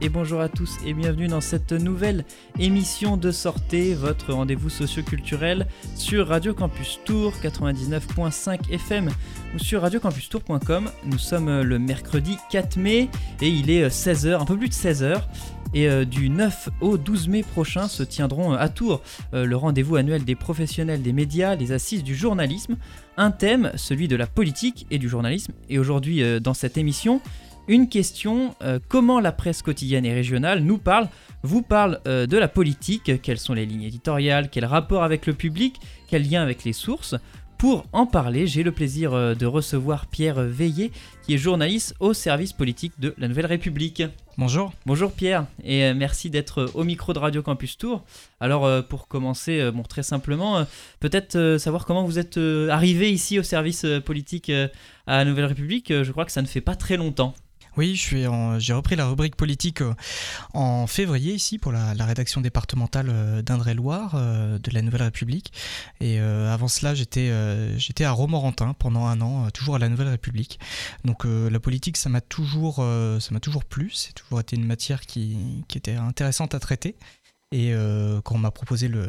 Et bonjour à tous et bienvenue dans cette nouvelle émission de Sortez, votre rendez-vous socio-culturel sur Radio Campus Tour 99.5 FM ou sur radiocampustour.com. Nous sommes le mercredi 4 mai et il est 16h, un peu plus de 16h. Et euh, du 9 au 12 mai prochain se tiendront euh, à Tours euh, le rendez-vous annuel des professionnels des médias, les assises du journalisme. Un thème, celui de la politique et du journalisme. Et aujourd'hui, dans cette émission, une question comment la presse quotidienne et régionale nous parle, vous parle de la politique, quelles sont les lignes éditoriales, quel rapport avec le public, quel lien avec les sources. Pour en parler, j'ai le plaisir euh, de recevoir Pierre Veillé, qui est journaliste au service politique de la Nouvelle République. Bonjour. Bonjour Pierre, et euh, merci d'être au micro de Radio Campus Tour. Alors euh, pour commencer, bon, très simplement, peut-être savoir comment vous êtes arrivé ici au service politique à la Nouvelle République. Je crois que ça ne fait pas très longtemps. Oui, j'ai repris la rubrique politique euh, en février ici pour la, rédaction départementale euh, d'Indre-et-Loire euh, de la Nouvelle République. Et avant cela, j'étais à Romorantin pendant un an, toujours à la Nouvelle République. Donc la politique, ça m'a toujours, toujours plu. C'est toujours été une matière qui était intéressante à traiter. Et quand on m'a proposé le,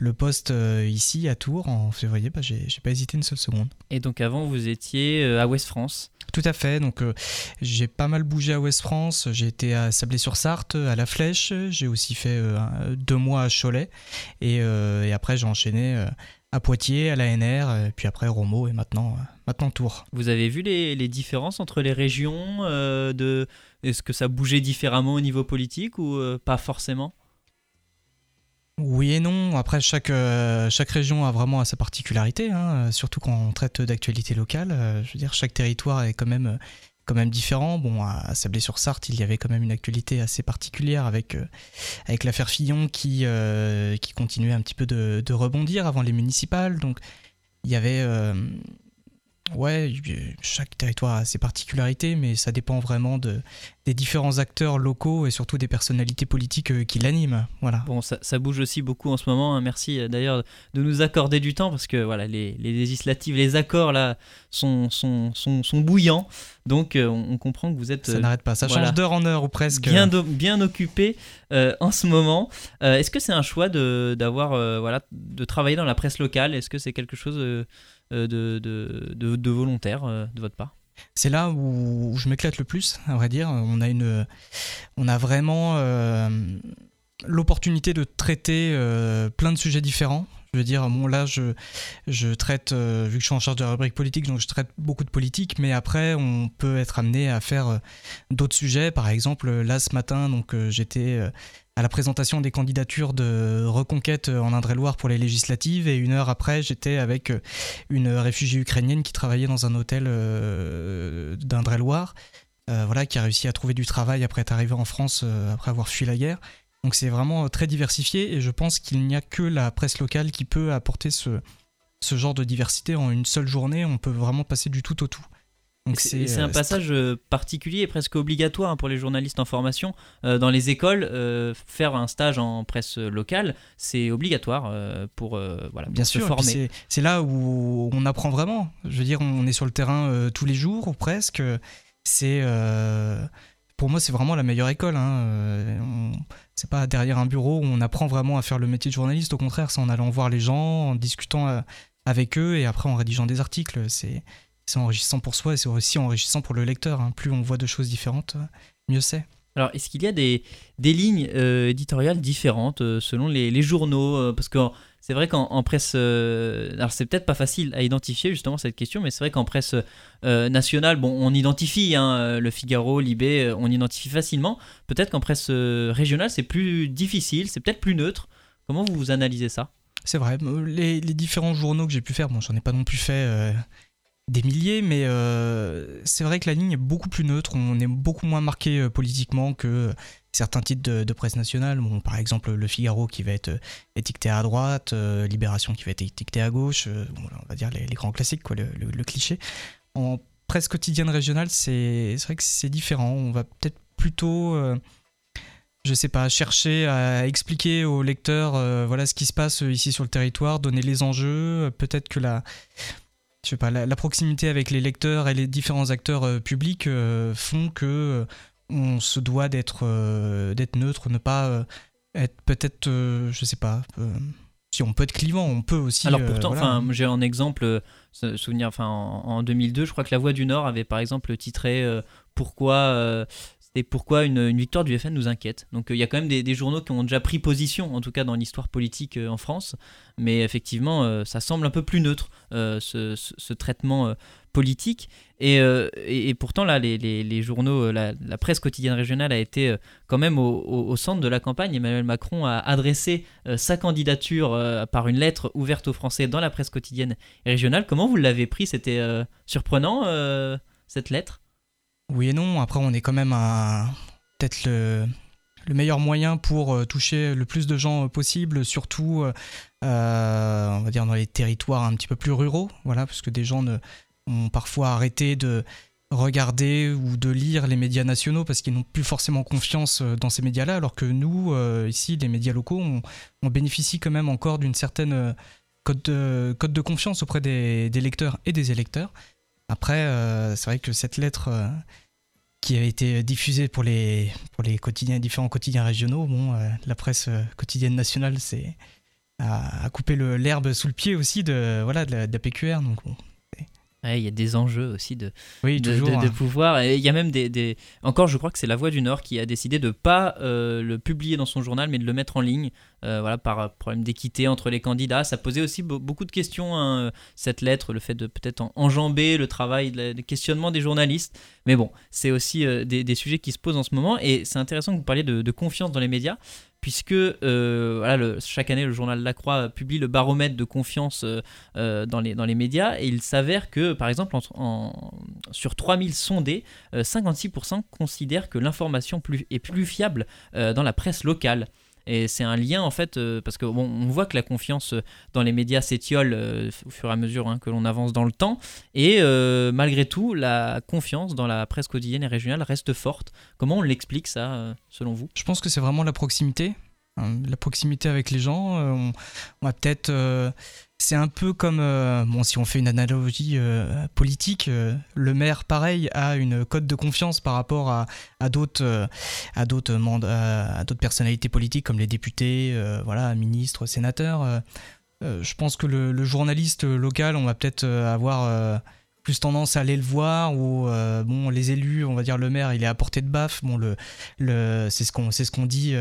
le poste ici à Tours en février, bah, j'ai pas hésité une seule seconde. Et donc avant, vous étiez à Ouest France tout à fait. Donc, euh, j'ai pas mal bougé à Ouest France. J'ai été à Sablé-sur-Sarthe, à La Flèche. J'ai aussi fait euh, deux mois à Cholet. Et, euh, après, j'ai enchaîné à Poitiers, à l'ANR, puis après Romo et maintenant, maintenant Tours. Vous avez vu les, différences entre les régions de... Est-ce que ça bougeait différemment au niveau politique ou pas forcément? Oui et non. Après, chaque, euh, chaque région a vraiment sa particularité, hein, surtout quand on traite d'actualité locale. Euh, je veux dire, chaque territoire est quand même, différent. Bon, à, Sablé-sur-Sarthe, il y avait quand même une actualité assez particulière avec, euh, l'affaire Fillon qui, qui continuait un petit peu de, rebondir avant les municipales. Donc, il y avait Ouais, chaque territoire a ses particularités, mais ça dépend vraiment de, des différents acteurs locaux et surtout des personnalités politiques euh, qui l'animent. Voilà. Bon, ça, ça, bouge aussi beaucoup en ce moment. Hein. Merci euh, d'ailleurs de nous accorder du temps parce que voilà, les, les législatives, les accords là sont, sont, sont, sont bouillants. Donc euh, on, comprend que vous êtes. Ça n'arrête pas, ça change d'heure en heure ou presque. Bien, bien occupé en ce moment. Est-ce que c'est un choix de, d'avoir, voilà, de travailler dans la presse locale? Est-ce que c'est quelque chose euh, de, de, de, volontaire euh, de votre part c'est là où je m'éclate le plus, à vrai dire. On a, une, on a vraiment euh, l'opportunité de traiter plein de sujets différents. Je veux dire, bon, là, je, je traite, vu que je suis en charge de la rubrique politique, donc je traite beaucoup de politique, mais après, on peut être amené à faire d'autres sujets. Par exemple, là, ce matin, j'étais à la présentation des candidatures de reconquête en Indre-et-Loire pour les législatives et une heure après j'étais avec euh, une réfugiée ukrainienne qui travaillait dans un hôtel euh, d'Indre-et-Loire euh, voilà, qui a réussi à trouver du travail après être arrivée en France après avoir fui la guerre. Donc c'est vraiment très diversifié et je pense qu'il n'y a que la presse locale qui peut apporter ce genre de diversité en une seule journée. On peut vraiment passer du tout au tout. C'est un euh, passage euh, particulier et presque obligatoire pour les journalistes en formation. Euh, dans les écoles, faire un stage en presse locale, c'est obligatoire pour, voilà, Bien se sûr, former. C'est là où on apprend vraiment. Je veux dire, on est sur le terrain tous les jours ou presque. C'est pour moi, c'est vraiment la meilleure école. Hein. C'est pas derrière un bureau où on apprend vraiment à faire le métier de journaliste. Au contraire, c'est en allant voir les gens, en discutant avec eux et après en rédigeant des articles. C'est c'est enrichissant pour soi et c'est aussi enrichissant pour le lecteur. Hein. Plus on voit de choses différentes, euh, mieux c'est. Alors, est-ce qu'il y a des, des lignes euh, éditoriales différentes euh, selon les, journaux Parce que c'est vrai qu'en presse. alors, c'est peut-être pas facile à identifier justement cette question, mais c'est vrai qu'en presse nationale, bon, on identifie hein, le Figaro, Libé, on identifie facilement. Peut-être qu'en presse régionale, c'est plus difficile, c'est peut-être plus neutre. Comment vous analysez ça? C'est vrai. Les, les, différents journaux que j'ai pu faire, bon, j'en ai pas non plus fait des milliers, mais euh, c'est vrai que la ligne est beaucoup plus neutre, on est beaucoup moins marqué euh, politiquement que certains titres de, presse nationale, par exemple Le Figaro qui va être euh, étiqueté à droite, Libération qui va être étiqueté à gauche, on va dire les, grands classiques, quoi, le, cliché. En presse quotidienne régionale, c'est vrai que c'est différent, on va peut-être plutôt je sais pas, chercher à expliquer aux lecteurs voilà ce qui se passe ici sur le territoire, donner les enjeux, peut-être que la je sais pas, la, proximité avec les lecteurs et les différents acteurs euh, publics euh, font que euh, on se doit d'être d'être neutre, ne pas être peut-être, je sais pas, si on peut être clivant, on peut aussi. Alors pourtant, enfin, j'ai un exemple, souvenir, enfin, en, 2002, je crois que La Voix du Nord avait par exemple titré Pourquoi c'est pourquoi une, victoire du FN nous inquiète. Donc euh, il y a quand même des, journaux qui ont déjà pris position, en tout cas dans l'histoire politique euh, en France, mais effectivement euh, ça semble un peu plus neutre ce, traitement politique. Et, pourtant là, les, journaux, la, presse quotidienne régionale a été quand même au, centre de la campagne. Emmanuel Macron a adressé sa candidature par une lettre ouverte aux Français dans la presse quotidienne régionale. Comment vous l'avez pris? C'était surprenant cette lettre? Oui et non. Après, on est quand même peut-être le, meilleur moyen pour euh, toucher le plus de gens euh, possible, surtout, euh, on va dire, dans les territoires un petit peu plus ruraux. Voilà, parce que des gens ont parfois arrêté de regarder ou de lire les médias nationaux parce qu'ils n'ont plus forcément confiance dans ces médias-là, alors que nous, ici, les médias locaux, on, bénéficie quand même encore d'une certaine code de, confiance auprès des lecteurs et des électeurs. Après, euh, c'est vrai que cette lettre euh, qui a été diffusée pour les, différents quotidiens régionaux, bon, euh, la presse quotidienne nationale a, coupé l'herbe sous le pied aussi de, voilà, de, la, PQR. Donc il y a des enjeux aussi de, de, hein. pouvoir. Et il y a même des, Encore, je crois que c'est La Voix du Nord qui a décidé de ne pas le publier dans son journal, mais de le mettre en ligne. Euh, voilà, par problème d'équité entre les candidats. Ça posait aussi beaucoup de questions, hein, cette lettre, le fait de peut-être enjamber le travail, le questionnement des journalistes. Mais bon, c'est aussi euh, des, sujets qui se posent en ce moment. Et c'est intéressant que vous parliez de, confiance dans les médias puisque euh, chaque année le journal La Croix publie le baromètre de confiance dans, les, dans les médias et il s'avère que par exemple sur 3000 sondés, 56% considèrent que l'information est plus fiable dans la presse locale. Et c'est un lien en fait, euh, parce qu'on on voit que la confiance euh, dans les médias s'étiole euh, au fur et à mesure hein, que l'on avance dans le temps. Et malgré tout, la confiance dans la presse quotidienne et régionale reste forte. Comment on l'explique ça, selon vous? Je pense que c'est vraiment la proximité. Hein, la proximité avec les gens. on, on va peut-être c'est un peu comme, euh, bon, si on fait une analogie euh, politique, euh, le maire, pareil, a une cote de confiance par rapport à, d'autres, à à d'autres personnalités politiques comme les députés, voilà, ministres, sénateurs. je pense que le, journaliste local, on va peut-être avoir plus tendance à aller le voir ou bon les élus on va dire le maire il est à portée de baffe bon le, le c'est ce qu'on c'est ce qu'on dit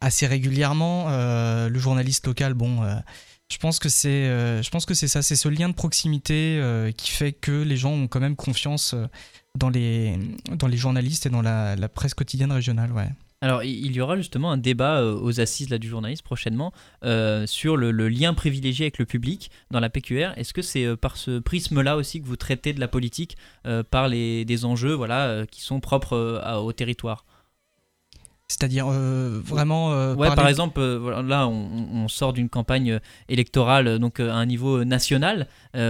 assez régulièrement le journaliste local bon je pense que c'est, euh, je pense que c'est ça, c'est ce lien de proximité euh, qui fait que les gens ont quand même confiance euh, dans les, dans les journalistes et dans la, presse quotidienne régionale, ouais. Alors, il y aura justement un débat aux assises là, du journaliste prochainement sur le, lien privilégié avec le public dans la PQR. Est-ce que c'est par ce prisme-là aussi que vous traitez de la politique, par les, des enjeux voilà, qui sont propres au territoire? C'est-à-dire euh, vraiment. Euh, ouais, par exemple, euh, là, on, sort d'une campagne électorale donc à un niveau national.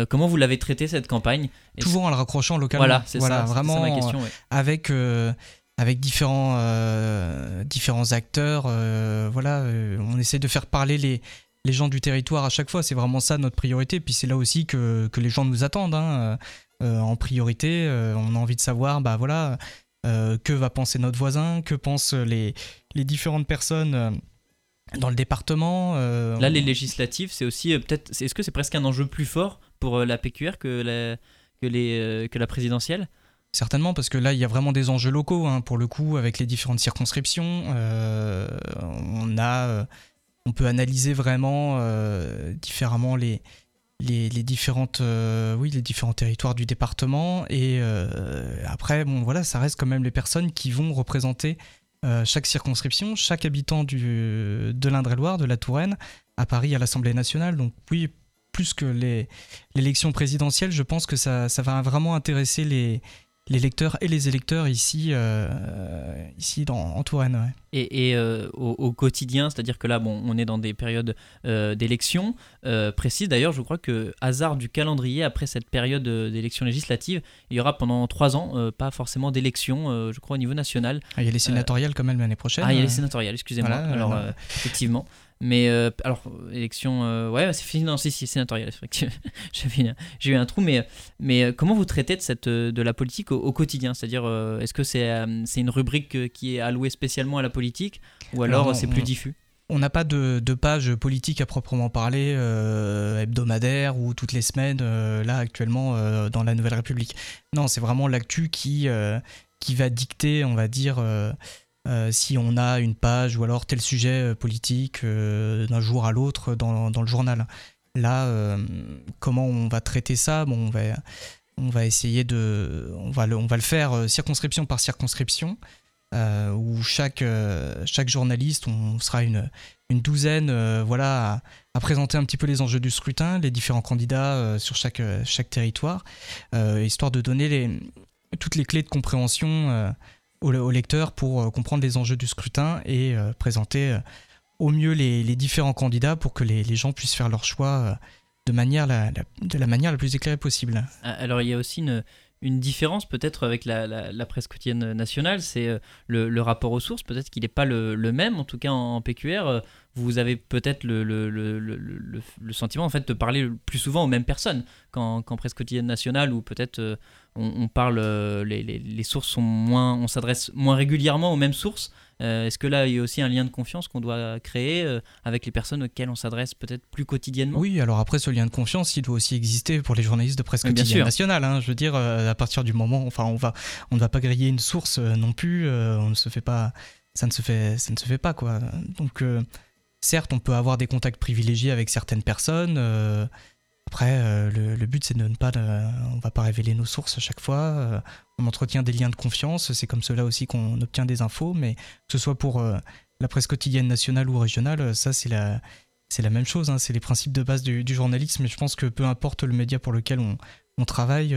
comment vous l'avez traité cette campagne? Toujours en le raccrochant localement. Voilà, c'est ça. Vraiment, ma question, avec avec différents différents acteurs. voilà, on essaie de faire parler les les gens du territoire à chaque fois. C'est vraiment ça notre priorité. Puis c'est là aussi que, que les gens nous attendent. Hein. en priorité, on a envie de savoir, bah voilà euh, que va penser notre voisin, que pensent les, les différentes personnes euh, dans le département. Euh, Là, les législatives, c'est aussi peut-être. Est-ce que c'est presque un enjeu plus fort pour la PQR que la, que les, que la présidentielle? Certainement, parce que là, il y a vraiment des enjeux locaux, hein, pour le coup, avec les différentes circonscriptions. on, a, on peut analyser vraiment différemment les, les, différentes, euh, oui, différents territoires du département. Et euh, après, bon, voilà, ça reste quand même les personnes qui vont représenter euh, chaque circonscription, chaque habitant de l'Indre-et-Loire, de la Touraine, à Paris, à l'Assemblée nationale. Donc oui, plus que l'élection présidentielle, je pense que ça, ça va vraiment intéresser les, les lecteurs et les électeurs ici, euh, ici dans, en Touraine. Et, et euh, au, quotidien, c'est-à-dire que là, bon, on est dans des périodes euh, d'élections précises. D'ailleurs, je crois que hasard du calendrier, après cette période d'élections législatives, il y aura pendant trois ans pas forcément d'élections, je crois, au niveau national. Ah, il y a les sénatoriales quand même l'année prochaine. Ah, il y a les sénatoriales, excusez-moi. Alors, effectivement. Mais alors, élection, ouais, c'est fini, non, si, si, sénatoriale, j'ai eu un trou, mais, mais comment vous traitez de, cette, de la politique au, quotidien? C'est-à-dire, est-ce que c'est c'est une rubrique qui est allouée spécialement à la politique ou alors c'est plus diffus? on n'a pas de, page politique à proprement parler, euh, hebdomadaire ou toutes les semaines, euh, là actuellement euh, dans la Nouvelle République. Non, c'est vraiment l'actu qui, qui va dicter, on va dire, si on a une page ou alors tel sujet politique d'un jour à l'autre dans, le journal. Là, comment on va traiter ça? Bon, on, va, on va essayer de. On va le, on va le faire circonscription par circonscription. Euh, où chaque, euh, chaque journaliste, on sera une, une douzaine euh, voilà, à, présenter un petit peu les enjeux du scrutin, les différents candidats sur chaque, chaque territoire, histoire de donner les, toutes les clés de compréhension aux, lecteurs pour comprendre les enjeux du scrutin et présenter au mieux les, différents candidats pour que les, gens puissent faire leur choix de, manière de la manière la plus éclairée possible. Alors il y a aussi une une différence peut-être avec la, presse quotidienne nationale, c'est euh, le, rapport aux sources. Peut-être qu'il n'est pas le, même, en tout cas en, PQR. Euh, vous avez peut-être le, sentiment en fait de parler plus souvent aux mêmes personnes qu'en presse quotidienne nationale, où peut-être euh, on, parle, les, sources sont moins, on s'adresse moins régulièrement aux mêmes sources. Euh, est-ce que là, il y a aussi un lien de confiance qu'on doit créer euh, avec les personnes auxquelles on s'adresse peut-être plus quotidiennement? Oui, alors après, ce lien de confiance, il doit aussi exister pour les journalistes de presse quotidienne nationale. Hein. je veux dire, euh, à partir du moment, enfin, on va, on ne va pas griller une source non plus. on ne se fait pas, ça ne se fait, ça ne se fait pas quoi. Donc, certes, on peut avoir des contacts privilégiés avec certaines personnes. Après, euh, le, but, c'est de ne pas. on va pas révéler nos sources à chaque fois. Euh, on entretient des liens de confiance. C'est comme cela aussi qu'on obtient des infos. Mais que ce soit pour euh, la presse quotidienne nationale ou régionale, ça, c'est la, c'est la même chose. Hein. c'est les principes de base du, journalisme. Et je pense que peu importe le média pour lequel on, travaille,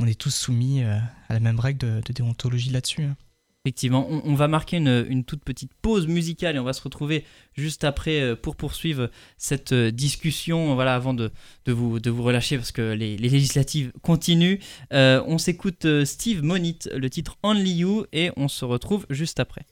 on est tous soumis à la même règle de, de déontologie là-dessus. Hein. Effectivement, on, va marquer une, toute petite pause musicale et on va se retrouver juste après euh, pour poursuivre cette euh, discussion. Voilà, avant de, vous, relâcher parce que les, législatives continuent. Euh, on s'écoute Steve Monit, le titre Only You, et on se retrouve juste après.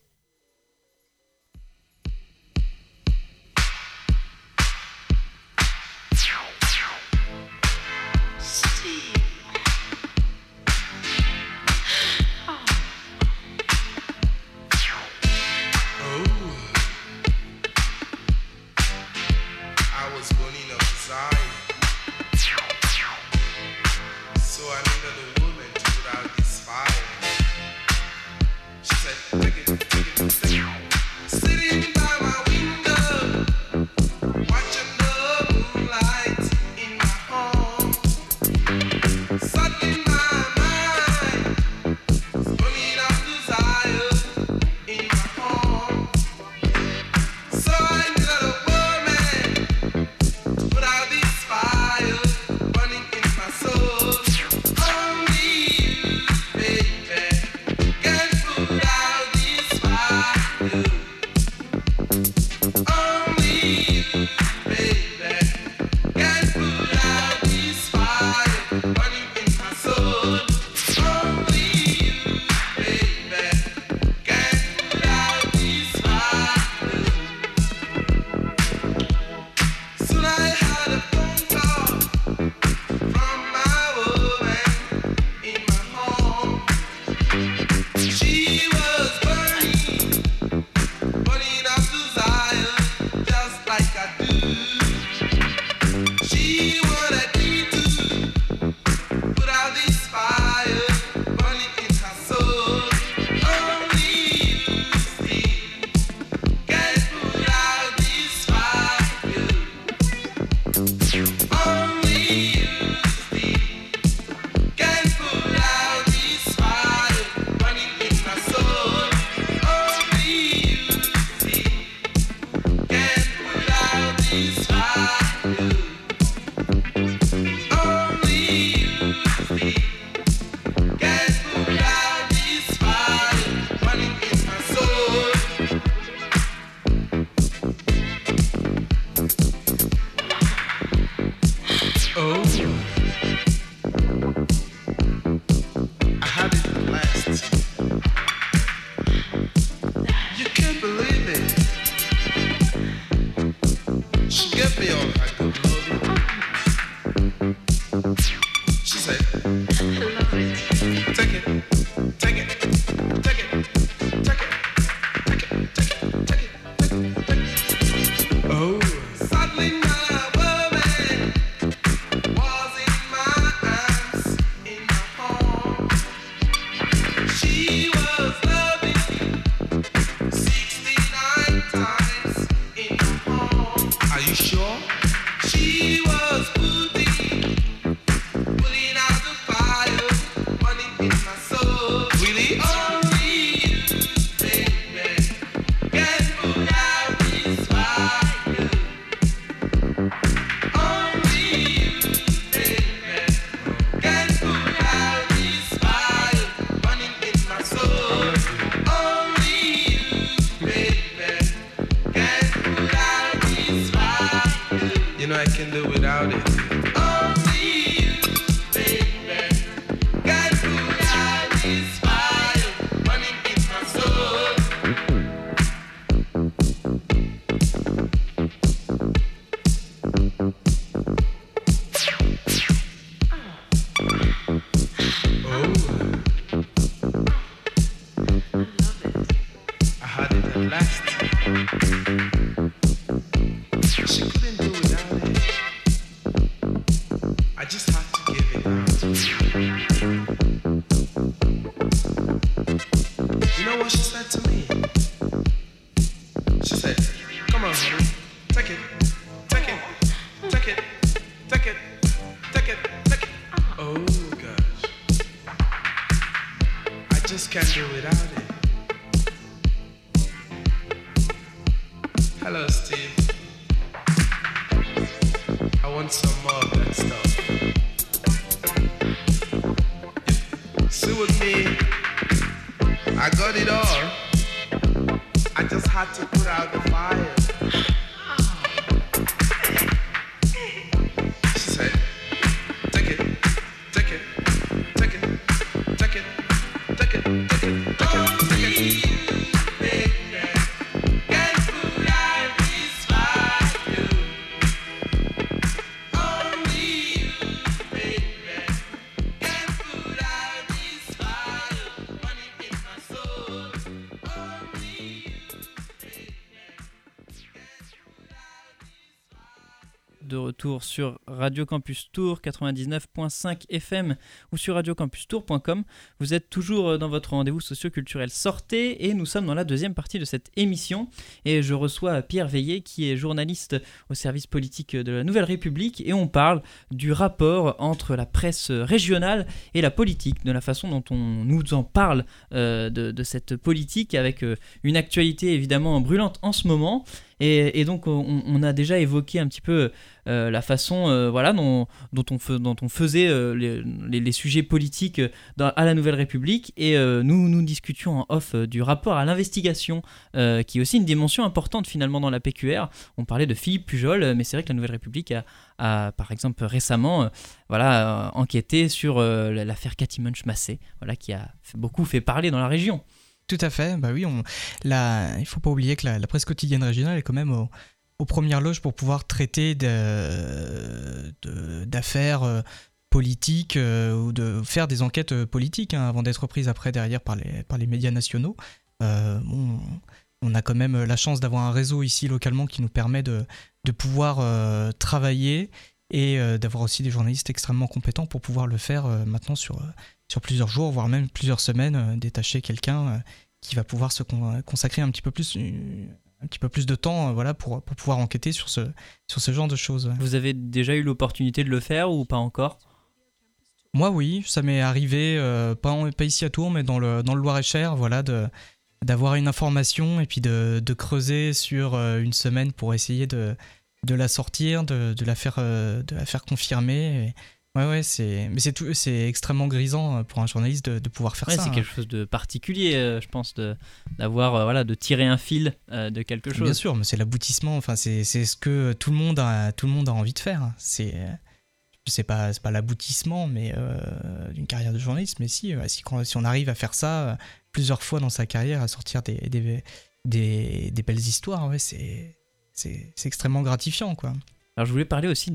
I can do without it. I want some more. See with me, I got it all. I just had to put out the fire. Sur Radio Campus Tour 99.5 FM ou sur radiocampustour.com. Vous êtes toujours dans votre rendez-vous socio-culturel Sortez et nous sommes dans la deuxième partie de cette émission et je reçois Pierre Veillet qui est journaliste au service politique de la Nouvelle République et on parle du rapport entre la presse régionale et la politique, de la façon dont on nous en parle euh, de, cette politique avec euh, une actualité évidemment brûlante en ce moment. Et, donc on, a déjà évoqué un petit peu euh, la façon euh, voilà, dont, on faisait euh, les, les, sujets politiques à la Nouvelle République. Et nous, nous discutions en off du rapport à l'investigation, qui est aussi une dimension importante finalement dans la PQR. On parlait de Philippe Pujol, mais c'est vrai que la Nouvelle République a, par exemple récemment voilà, enquêté sur l'affaire Cathy Munch-Massé, voilà, qui a beaucoup fait parler dans la région. Tout à fait, bah oui, on, il faut pas oublier que la, presse quotidienne régionale est quand même au, aux premières loges pour pouvoir traiter d'affaires euh, politiques euh, ou de faire des enquêtes euh, politiques hein, avant d'être prises après derrière par les, par les médias nationaux. on a quand même la chance d'avoir un réseau ici localement qui nous permet de, de pouvoir travailler et d'avoir aussi des journalistes extrêmement compétents pour pouvoir le faire maintenant sur, sur plusieurs jours, voire même plusieurs semaines, détacher quelqu'un qui va pouvoir se consacrer un petit peu plus un petit peu plus de temps euh, voilà, pour, pour pouvoir enquêter sur ce, sur ce genre de choses. Vous avez déjà eu l'opportunité de le faire ou pas encore? Moi oui, ça m'est arrivé, euh, pas, pas, ici à Tours, mais dans le, dans le Loir-et-Cher, voilà, de, d'avoir une information et puis de, de creuser sur euh, une semaine pour essayer de, de la sortir, de, de la, faire, de la faire confirmer. Et, Ouais, ouais, c'est, mais c'est tout, c'est extrêmement grisant euh, pour un journaliste de, pouvoir faire ça. C'est hein. quelque chose de particulier, euh, je pense, de, d'avoir, euh, voilà, de tirer un fil de quelque chose. Bien sûr, mais c'est l'aboutissement. Enfin, c'est, c'est ce que tout le monde a, tout le monde a envie de faire. C'est, c'est pas, c'est pas l'aboutissement, mais d'une carrière de journaliste. Mais si, si, si, on arrive à faire ça plusieurs fois dans sa carrière, à sortir des, des, des, des belles histoires, ouais, c'est, c'est, c'est extrêmement gratifiant, quoi. Alors je voulais parler aussi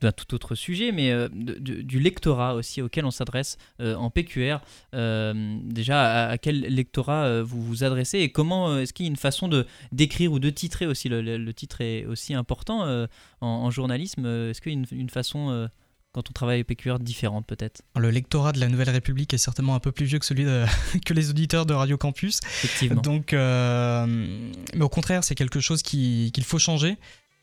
d'un tout autre sujet, mais euh, du lectorat aussi auquel on s'adresse euh, en PQR. Euh, déjà, à, quel lectorat vous vous adressez et comment est-ce qu'il y a une façon de d'écrire ou de titrer aussi le, titre est aussi important en, journalisme. Est-ce qu'il y a une, une façon quand on travaille au PQR différente peut-être? Le lectorat de la Nouvelle République est certainement un peu plus vieux que celui que les auditeurs de Radio Campus. Effectivement. Donc, mais au contraire, c'est quelque chose qu'il faut changer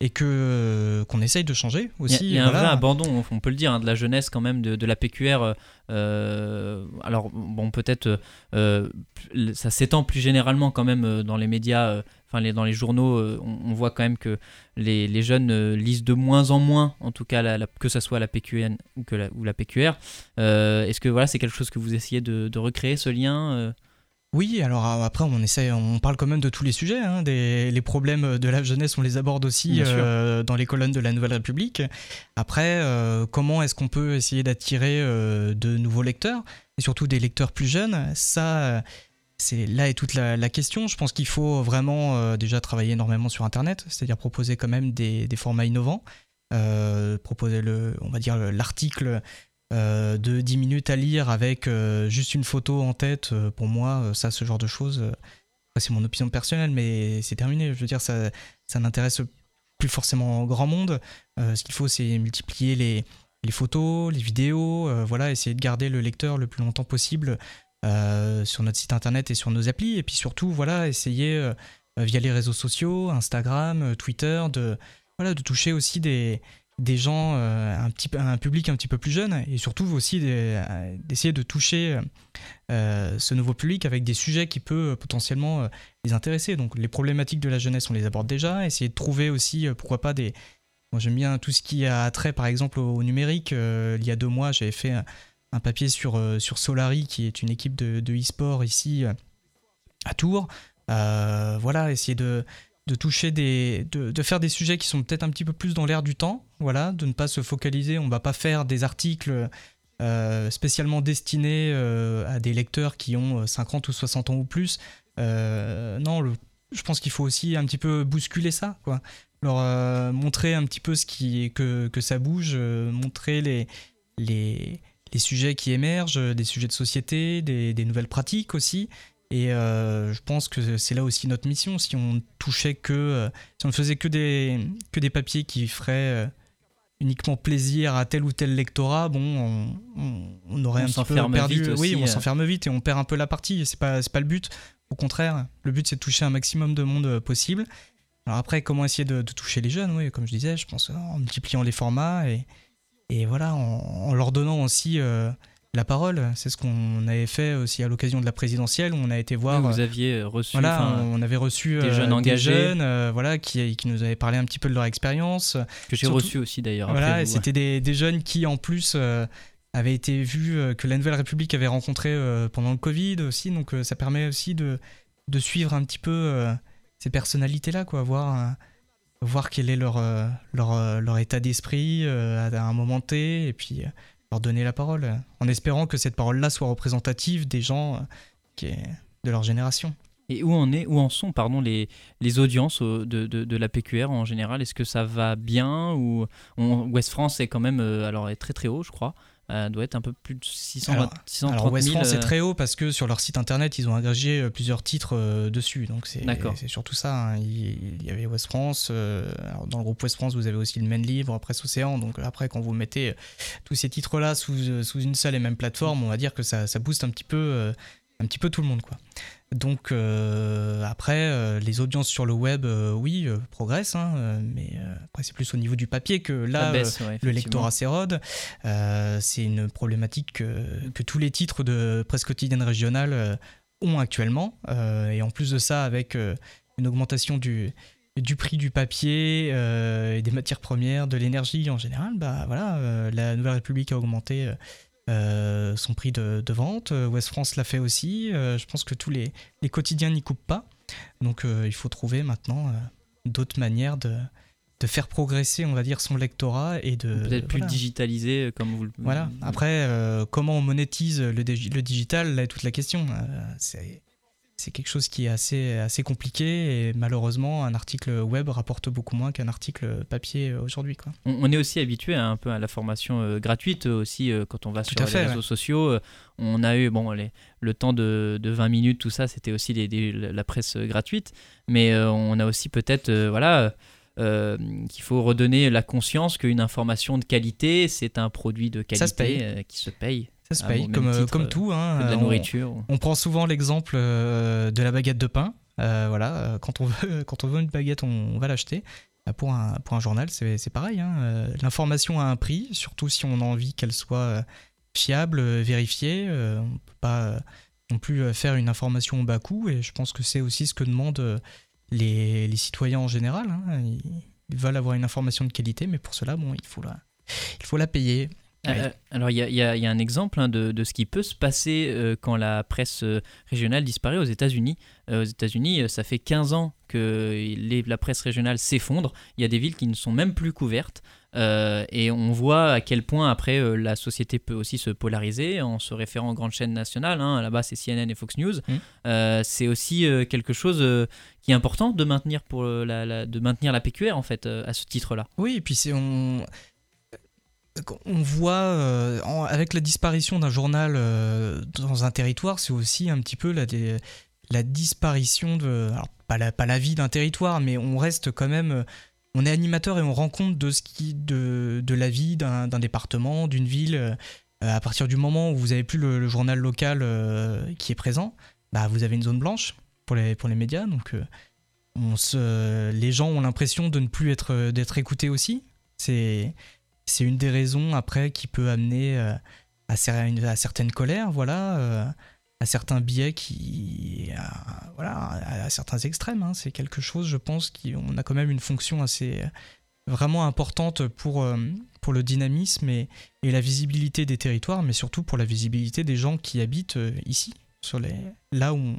et que euh, qu'on essaye de changer aussi. Il y a, un vrai abandon, on peut le dire, hein, de la jeunesse quand même de, la PQR. Euh, euh, alors bon, peut-être ça s'étend plus généralement quand même dans les médias, enfin les, dans les journaux, on, voit quand même que les, jeunes lisent de moins en moins, en tout cas que ce soit la PQN ou, que la, ou la PQR. Est-ce que voilà, c'est quelque chose que vous essayez de, recréer ce lien Oui, alors après on essaie, on parle quand même de tous les sujets, hein, des, les problèmes de la jeunesse, on les aborde aussi euh, dans les colonnes de la Nouvelle République. Après, euh, comment est-ce qu'on peut essayer d'attirer euh, de nouveaux lecteurs et surtout des lecteurs plus jeunes? Ça, c'est là est toute la, question. Je pense qu'il faut vraiment déjà travailler énormément sur Internet, c'est-à-dire proposer quand même des, des formats innovants, proposer le, on va dire l'article euh, de 10 minutes à lire avec euh, juste une photo en tête, euh, pour moi, ça, ce genre de choses, c'est mon opinion personnelle, mais c'est terminé. Je veux dire, ça, ça n'intéresse plus forcément grand monde. ce qu'il faut, c'est multiplier les, les, photos, les vidéos, voilà, essayer de garder le lecteur le plus longtemps possible sur notre site internet et sur nos applis, et puis surtout, voilà, essayer via les réseaux sociaux, Instagram, Twitter, de, voilà, de toucher aussi des des gens, euh, un, petit, un public un petit peu plus jeune, et surtout aussi euh, d'essayer de toucher euh, ce nouveau public avec des sujets qui peuvent potentiellement les intéresser. Donc les problématiques de la jeunesse, on les aborde déjà, essayer de trouver aussi, pourquoi pas, des... Moi j'aime bien tout ce qui a trait par exemple au, numérique. il y a deux mois, j'avais fait un, papier sur, sur Solari, qui est une équipe de e-sport ici à Tours. voilà, essayer de de toucher des, de, faire des sujets qui sont peut-être un petit peu plus dans l'air du temps, voilà, de ne pas se focaliser, on va pas faire des articles euh, spécialement destinés euh, à des lecteurs qui ont 50 euh, ou 60 ans ou plus. non, je pense qu'il faut aussi un petit peu bousculer ça, quoi. Leur montrer un petit peu ce qui que, que ça bouge, montrer les, les, les, sujets qui émergent, des sujets de société, des nouvelles pratiques aussi. Et euh, je pense que c'est là aussi notre mission. Si on touchait que, euh, si on ne faisait que des, que des papiers qui feraient euh, uniquement plaisir à tel ou tel lectorat, bon, on, aurait un petit peu perdu. oui, on s'enferme vite et on perd un peu la partie. C'est pas, pas le but. Au contraire, le but c'est de toucher un maximum de monde possible. Alors après, comment essayer de, toucher les jeunes? Oui, comme je disais, je pense en multipliant les formats et, et voilà, en, leur donnant aussi la parole. C'est ce qu'on avait fait aussi à l'occasion de la présidentielle où on a été voir. vous euh, aviez reçu. Voilà, on avait reçu des jeunes euh, engagés, euh, voilà, qui, qui, nous avaient parlé un petit peu de leur expérience. Que j'ai reçu aussi d'ailleurs. Voilà, c'était des, des, jeunes qui en plus avaient été vus que la Nouvelle République avait rencontré pendant le Covid aussi, donc ça permet aussi de, de suivre un petit peu ces personnalités-là, quoi, voir voir quel est leur, leur, leur état d'esprit à un moment T, et puis donner la parole, en espérant que cette parole-là soit représentative des gens euh, de leur génération. Et où en, est, où en sont pardon, les, les audiences de, de, de la PQR en général? Est-ce que ça va bien ou West France est quand même euh, alors est très très haut, je crois. Euh, doit être un peu plus de 600, alors, 630 alors West France est très haut parce que sur leur site internet ils ont agrégé plusieurs titres dessus. Donc c'est surtout ça hein. il, y avait West France dans le groupe West France vous avez aussi le Maine Livre Presse Océan donc après quand vous mettez tous ces titres là sous, sous une seule et même plateforme on va dire que ça, ça booste un petit peu un petit peu tout le monde quoi donc euh, après, euh, les audiences sur le web, euh, oui, progressent, hein, mais après c'est plus au niveau du papier que là, le lectorat s'érode. c'est une problématique que, tous les titres de presse quotidienne régionale ont actuellement. et en plus de ça, avec une augmentation du, du prix du papier et des matières premières, de l'énergie en général, bah voilà, la Nouvelle République a augmenté euh, son prix de, vente. Euh, West France l'a fait aussi. Euh, je pense que tous les, les quotidiens n'y coupent pas. Donc il faut trouver maintenant d'autres manières de, de faire progresser, on va dire, son lectorat et de peut-être plus digitaliser comme vous le. Voilà. Après, comment on monétise le, le, digital, là est toute la question. c'est c'est quelque chose qui est assez, assez compliqué et malheureusement un article web rapporte beaucoup moins qu'un article papier aujourd'hui. On, est aussi habitué un peu à la formation euh, gratuite aussi euh, quand on va sur les réseaux sociaux. Euh, on a eu bon, les, le temps de, de, 20 minutes, tout ça, c'était aussi la presse gratuite. Mais on a aussi peut-être voilà, qu'il faut redonner la conscience qu'une information de qualité, c'est un produit de qualité qui se paye. Ça se paye, comme, euh, comme tout. Hein, de la nourriture. On, prend souvent l'exemple euh, de la baguette de pain. Euh, voilà, quand on, veut, quand on veut une baguette, on, va l'acheter. Pour un, pour un journal, c'est pareil. Hein. L'information a un prix, surtout si on a envie qu'elle soit fiable, vérifiée. on ne peut pas non plus faire une information au bas coût. Et je pense que c'est aussi ce que demandent les, les citoyens en général. Hein. Ils, veulent avoir une information de qualité, mais pour cela, bon, il faut la, il faut la payer. Euh, alors il y, a un exemple hein, de, ce qui peut se passer euh, quand la presse euh, régionale disparaît aux États-Unis. aux États-Unis, ça fait 15 ans que la presse régionale s'effondre. Il y a des villes qui ne sont même plus couvertes. et on voit à quel point après la société peut aussi se polariser en se référant aux grandes chaînes nationales. Hein. Là-bas, c'est CNN et Fox News. Mmh. c'est aussi quelque chose qui est important de maintenir, pour la, de maintenir la PQR en fait à ce titre-là. Oui, et puis c'est on on voit euh, avec la disparition d'un journal euh, dans un territoire, c'est aussi un petit peu la, disparition de, pas la, vie d'un territoire, mais on reste quand même, euh, on est animateur et on rend compte de ce qui, de, la vie d'un département, d'une ville. à partir du moment où vous n'avez plus le, journal local qui est présent, bah vous avez une zone blanche pour les, pour les médias, donc on se, les gens ont l'impression de ne plus être d'être écoutés aussi. C'est c'est une des raisons après qui peut amener euh, à, à, certaines colères, voilà, euh, à certains biais qui, voilà, à, certains extrêmes. Hein. C'est quelque chose, je pense, qui on a quand même une fonction assez vraiment importante pour euh, pour le dynamisme et, la visibilité des territoires, mais surtout pour la visibilité des gens qui habitent ici, sur les là où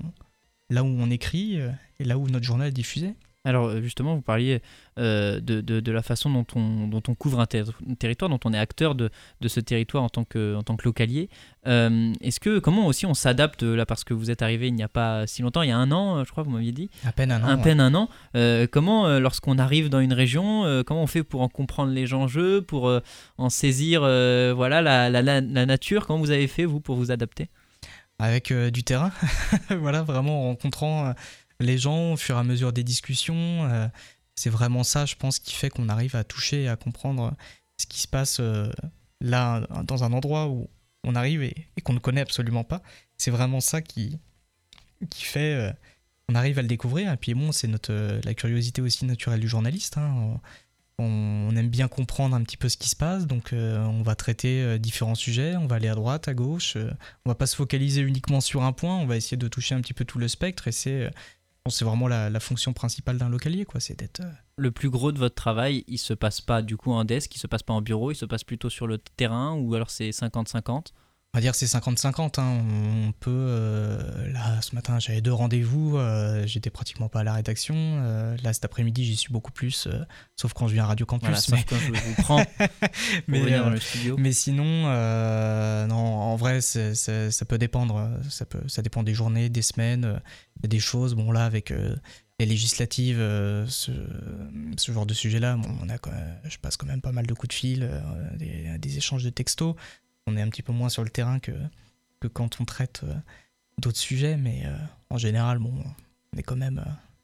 là où on écrit et là où notre journal est diffusé. Alors euh, justement, vous parliez euh, de, de, la façon dont on, dont on couvre un, territoire, dont on est acteur de, de, ce territoire en tant que, en tant que localier. Euh, est-ce que comment aussi on s'adapte là parce que vous êtes arrivé il n'y a pas si longtemps, il y a un an, je crois, vous m'aviez dit. À peine un an. À peine un an. comment, lorsqu'on arrive dans une région, comment on fait pour en comprendre les enjeux, pour en saisir, voilà, la, la, la, nature? Comment vous avez fait vous pour vous adapter? Avec du terrain, voilà, vraiment en rencontrant les gens au fur et à mesure des discussions. Euh, c'est vraiment ça, je pense, qui fait qu'on arrive à toucher et à comprendre ce qui se passe euh, là, dans un endroit où on arrive et, qu'on ne connaît absolument pas. C'est vraiment ça qui, qui fait euh, qu'on arrive à le découvrir. Et puis bon, c'est notre la curiosité aussi naturelle du journaliste. Hein. On, aime bien comprendre un petit peu ce qui se passe, donc on va traiter différents sujets, on va aller à droite, à gauche, on va pas se focaliser uniquement sur un point, on va essayer de toucher un petit peu tout le spectre et c'est c'est vraiment la, fonction principale d'un localier, quoi. C'est d'être. Euh, le plus gros de votre travail, il se passe pas du coup en desk, il se passe pas en bureau, il se passe plutôt sur le terrain ou alors c'est 50-50 on va dire c'est 50-50. Hein. On peut. Euh, là, ce matin, j'avais deux rendez-vous. Euh, j'étais pratiquement pas à la rédaction. là, cet après-midi, j'y suis beaucoup plus. sauf quand je viens à Radio Campus. Voilà, mais... quand je vous prends mais, venir dans le studio. Mais sinon, non, en vrai, ça peut dépendre. Ça, peut, ça dépend des journées, des semaines des choses. Bon, là, avec euh, les législatives, euh, ce, ce, genre de sujet-là, bon, on a, je passe quand même pas mal de coups de fil, euh, des, échanges de textos. On est un petit peu moins sur le terrain que, que quand on traite d'autres sujets, mais en général, bon, on est quand même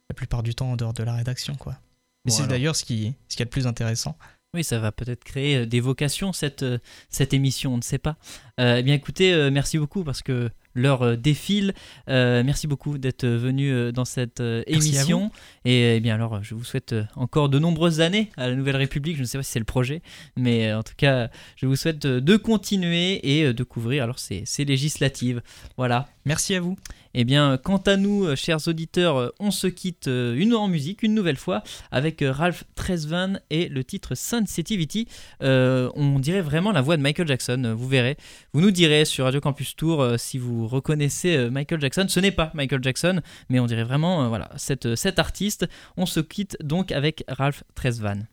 la plupart du temps en dehors de la rédaction, quoi. Mais c'est d'ailleurs ce qui, ce qui est le plus intéressant. Oui, ça va peut-être créer des vocations, cette, cette émission, on ne sait pas. eh bien écoutez, merci beaucoup parce que leur euh, défile. Euh, merci beaucoup d'être venu euh, dans cette émission. Et eh bien alors, je vous souhaite encore de nombreuses années à la Nouvelle République. Je ne sais pas si c'est le projet, mais en tout cas, je vous souhaite de continuer et de couvrir alors ces, ces législatives. Voilà. Merci à vous. Eh bien, quant à nous, euh, chers auditeurs, euh, on se quitte euh, une en musique, une nouvelle fois, avec Ralph Tresvan et le titre Sensitivity. on dirait vraiment la voix de Michael Jackson, vous verrez. Vous nous direz sur Radio Campus Tour si vous reconnaissez Michael Jackson. Ce n'est pas Michael Jackson, mais on dirait vraiment voilà, cet artiste. On se quitte donc avec Ralph Tresvan.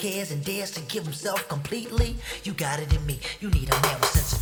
Cares and dares to give himself completely. You got it in me. You need a man with sensitivity.